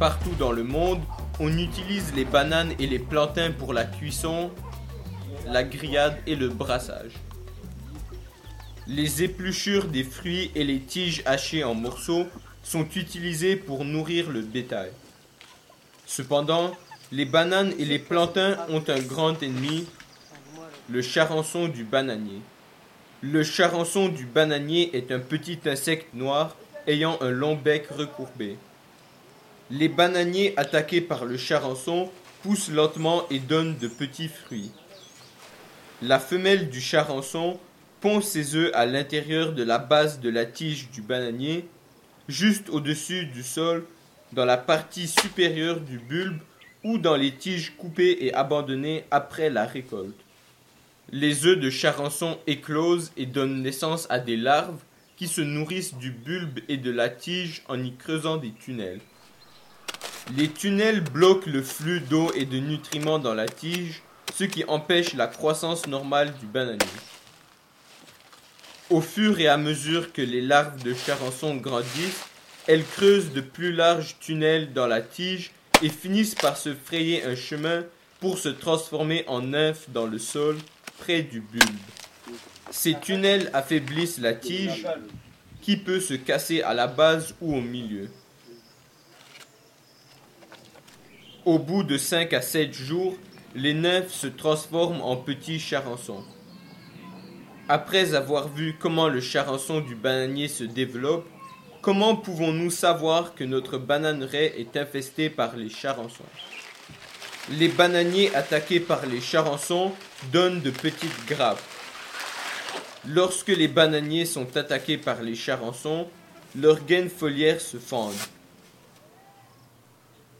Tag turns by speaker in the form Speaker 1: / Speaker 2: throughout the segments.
Speaker 1: Partout dans le monde, on utilise les bananes et les plantains pour la cuisson, la grillade et le brassage. Les épluchures des fruits et les tiges hachées en morceaux sont utilisées pour nourrir le bétail. Cependant, les bananes et les plantains ont un grand ennemi, le charançon du bananier. Le charançon du bananier est un petit insecte noir ayant un long bec recourbé. Les bananiers attaqués par le charançon poussent lentement et donnent de petits fruits. La femelle du charançon pond ses œufs à l'intérieur de la base de la tige du bananier, juste au-dessus du sol, dans la partie supérieure du bulbe ou dans les tiges coupées et abandonnées après la récolte. Les œufs de charançon éclosent et donnent naissance à des larves qui se nourrissent du bulbe et de la tige en y creusant des tunnels. Les tunnels bloquent le flux d'eau et de nutriments dans la tige, ce qui empêche la croissance normale du bananier. Au fur et à mesure que les larves de charançon grandissent, elles creusent de plus larges tunnels dans la tige et finissent par se frayer un chemin pour se transformer en nymphes dans le sol près du bulbe. Ces tunnels affaiblissent la tige qui peut se casser à la base ou au milieu. Au bout de 5 à 7 jours, les nymphes se transforment en petits charançons. Après avoir vu comment le charançon du bananier se développe, comment pouvons-nous savoir que notre bananeraie est infestée par les charançons? Les bananiers attaqués par les charançons donnent de petites grappes. Lorsque les bananiers sont attaqués par les charançons, leurs gaines foliaires se fendent.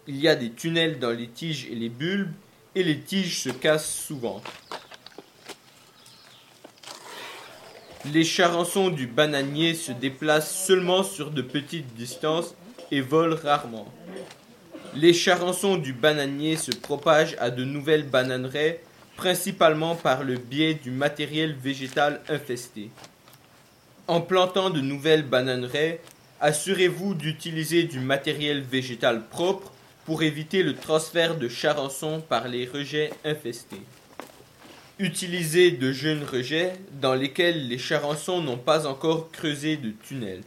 Speaker 1: Il y a des tunnels dans les tiges et les bulbes, et les tiges se cassent souvent. Les charançons du bananier se déplacent seulement sur de petites distances et volent rarement. Les charançons du bananier se propagent à de nouvelles bananeraies, principalement par le biais du matériel végétal infesté. En plantant de nouvelles bananeraies, assurez-vous d'utiliser du matériel végétal propre pour éviter le transfert de charançons par les rejets infestés. Utilisez de jeunes rejets dans lesquels les charançons n'ont pas encore creusé de tunnels.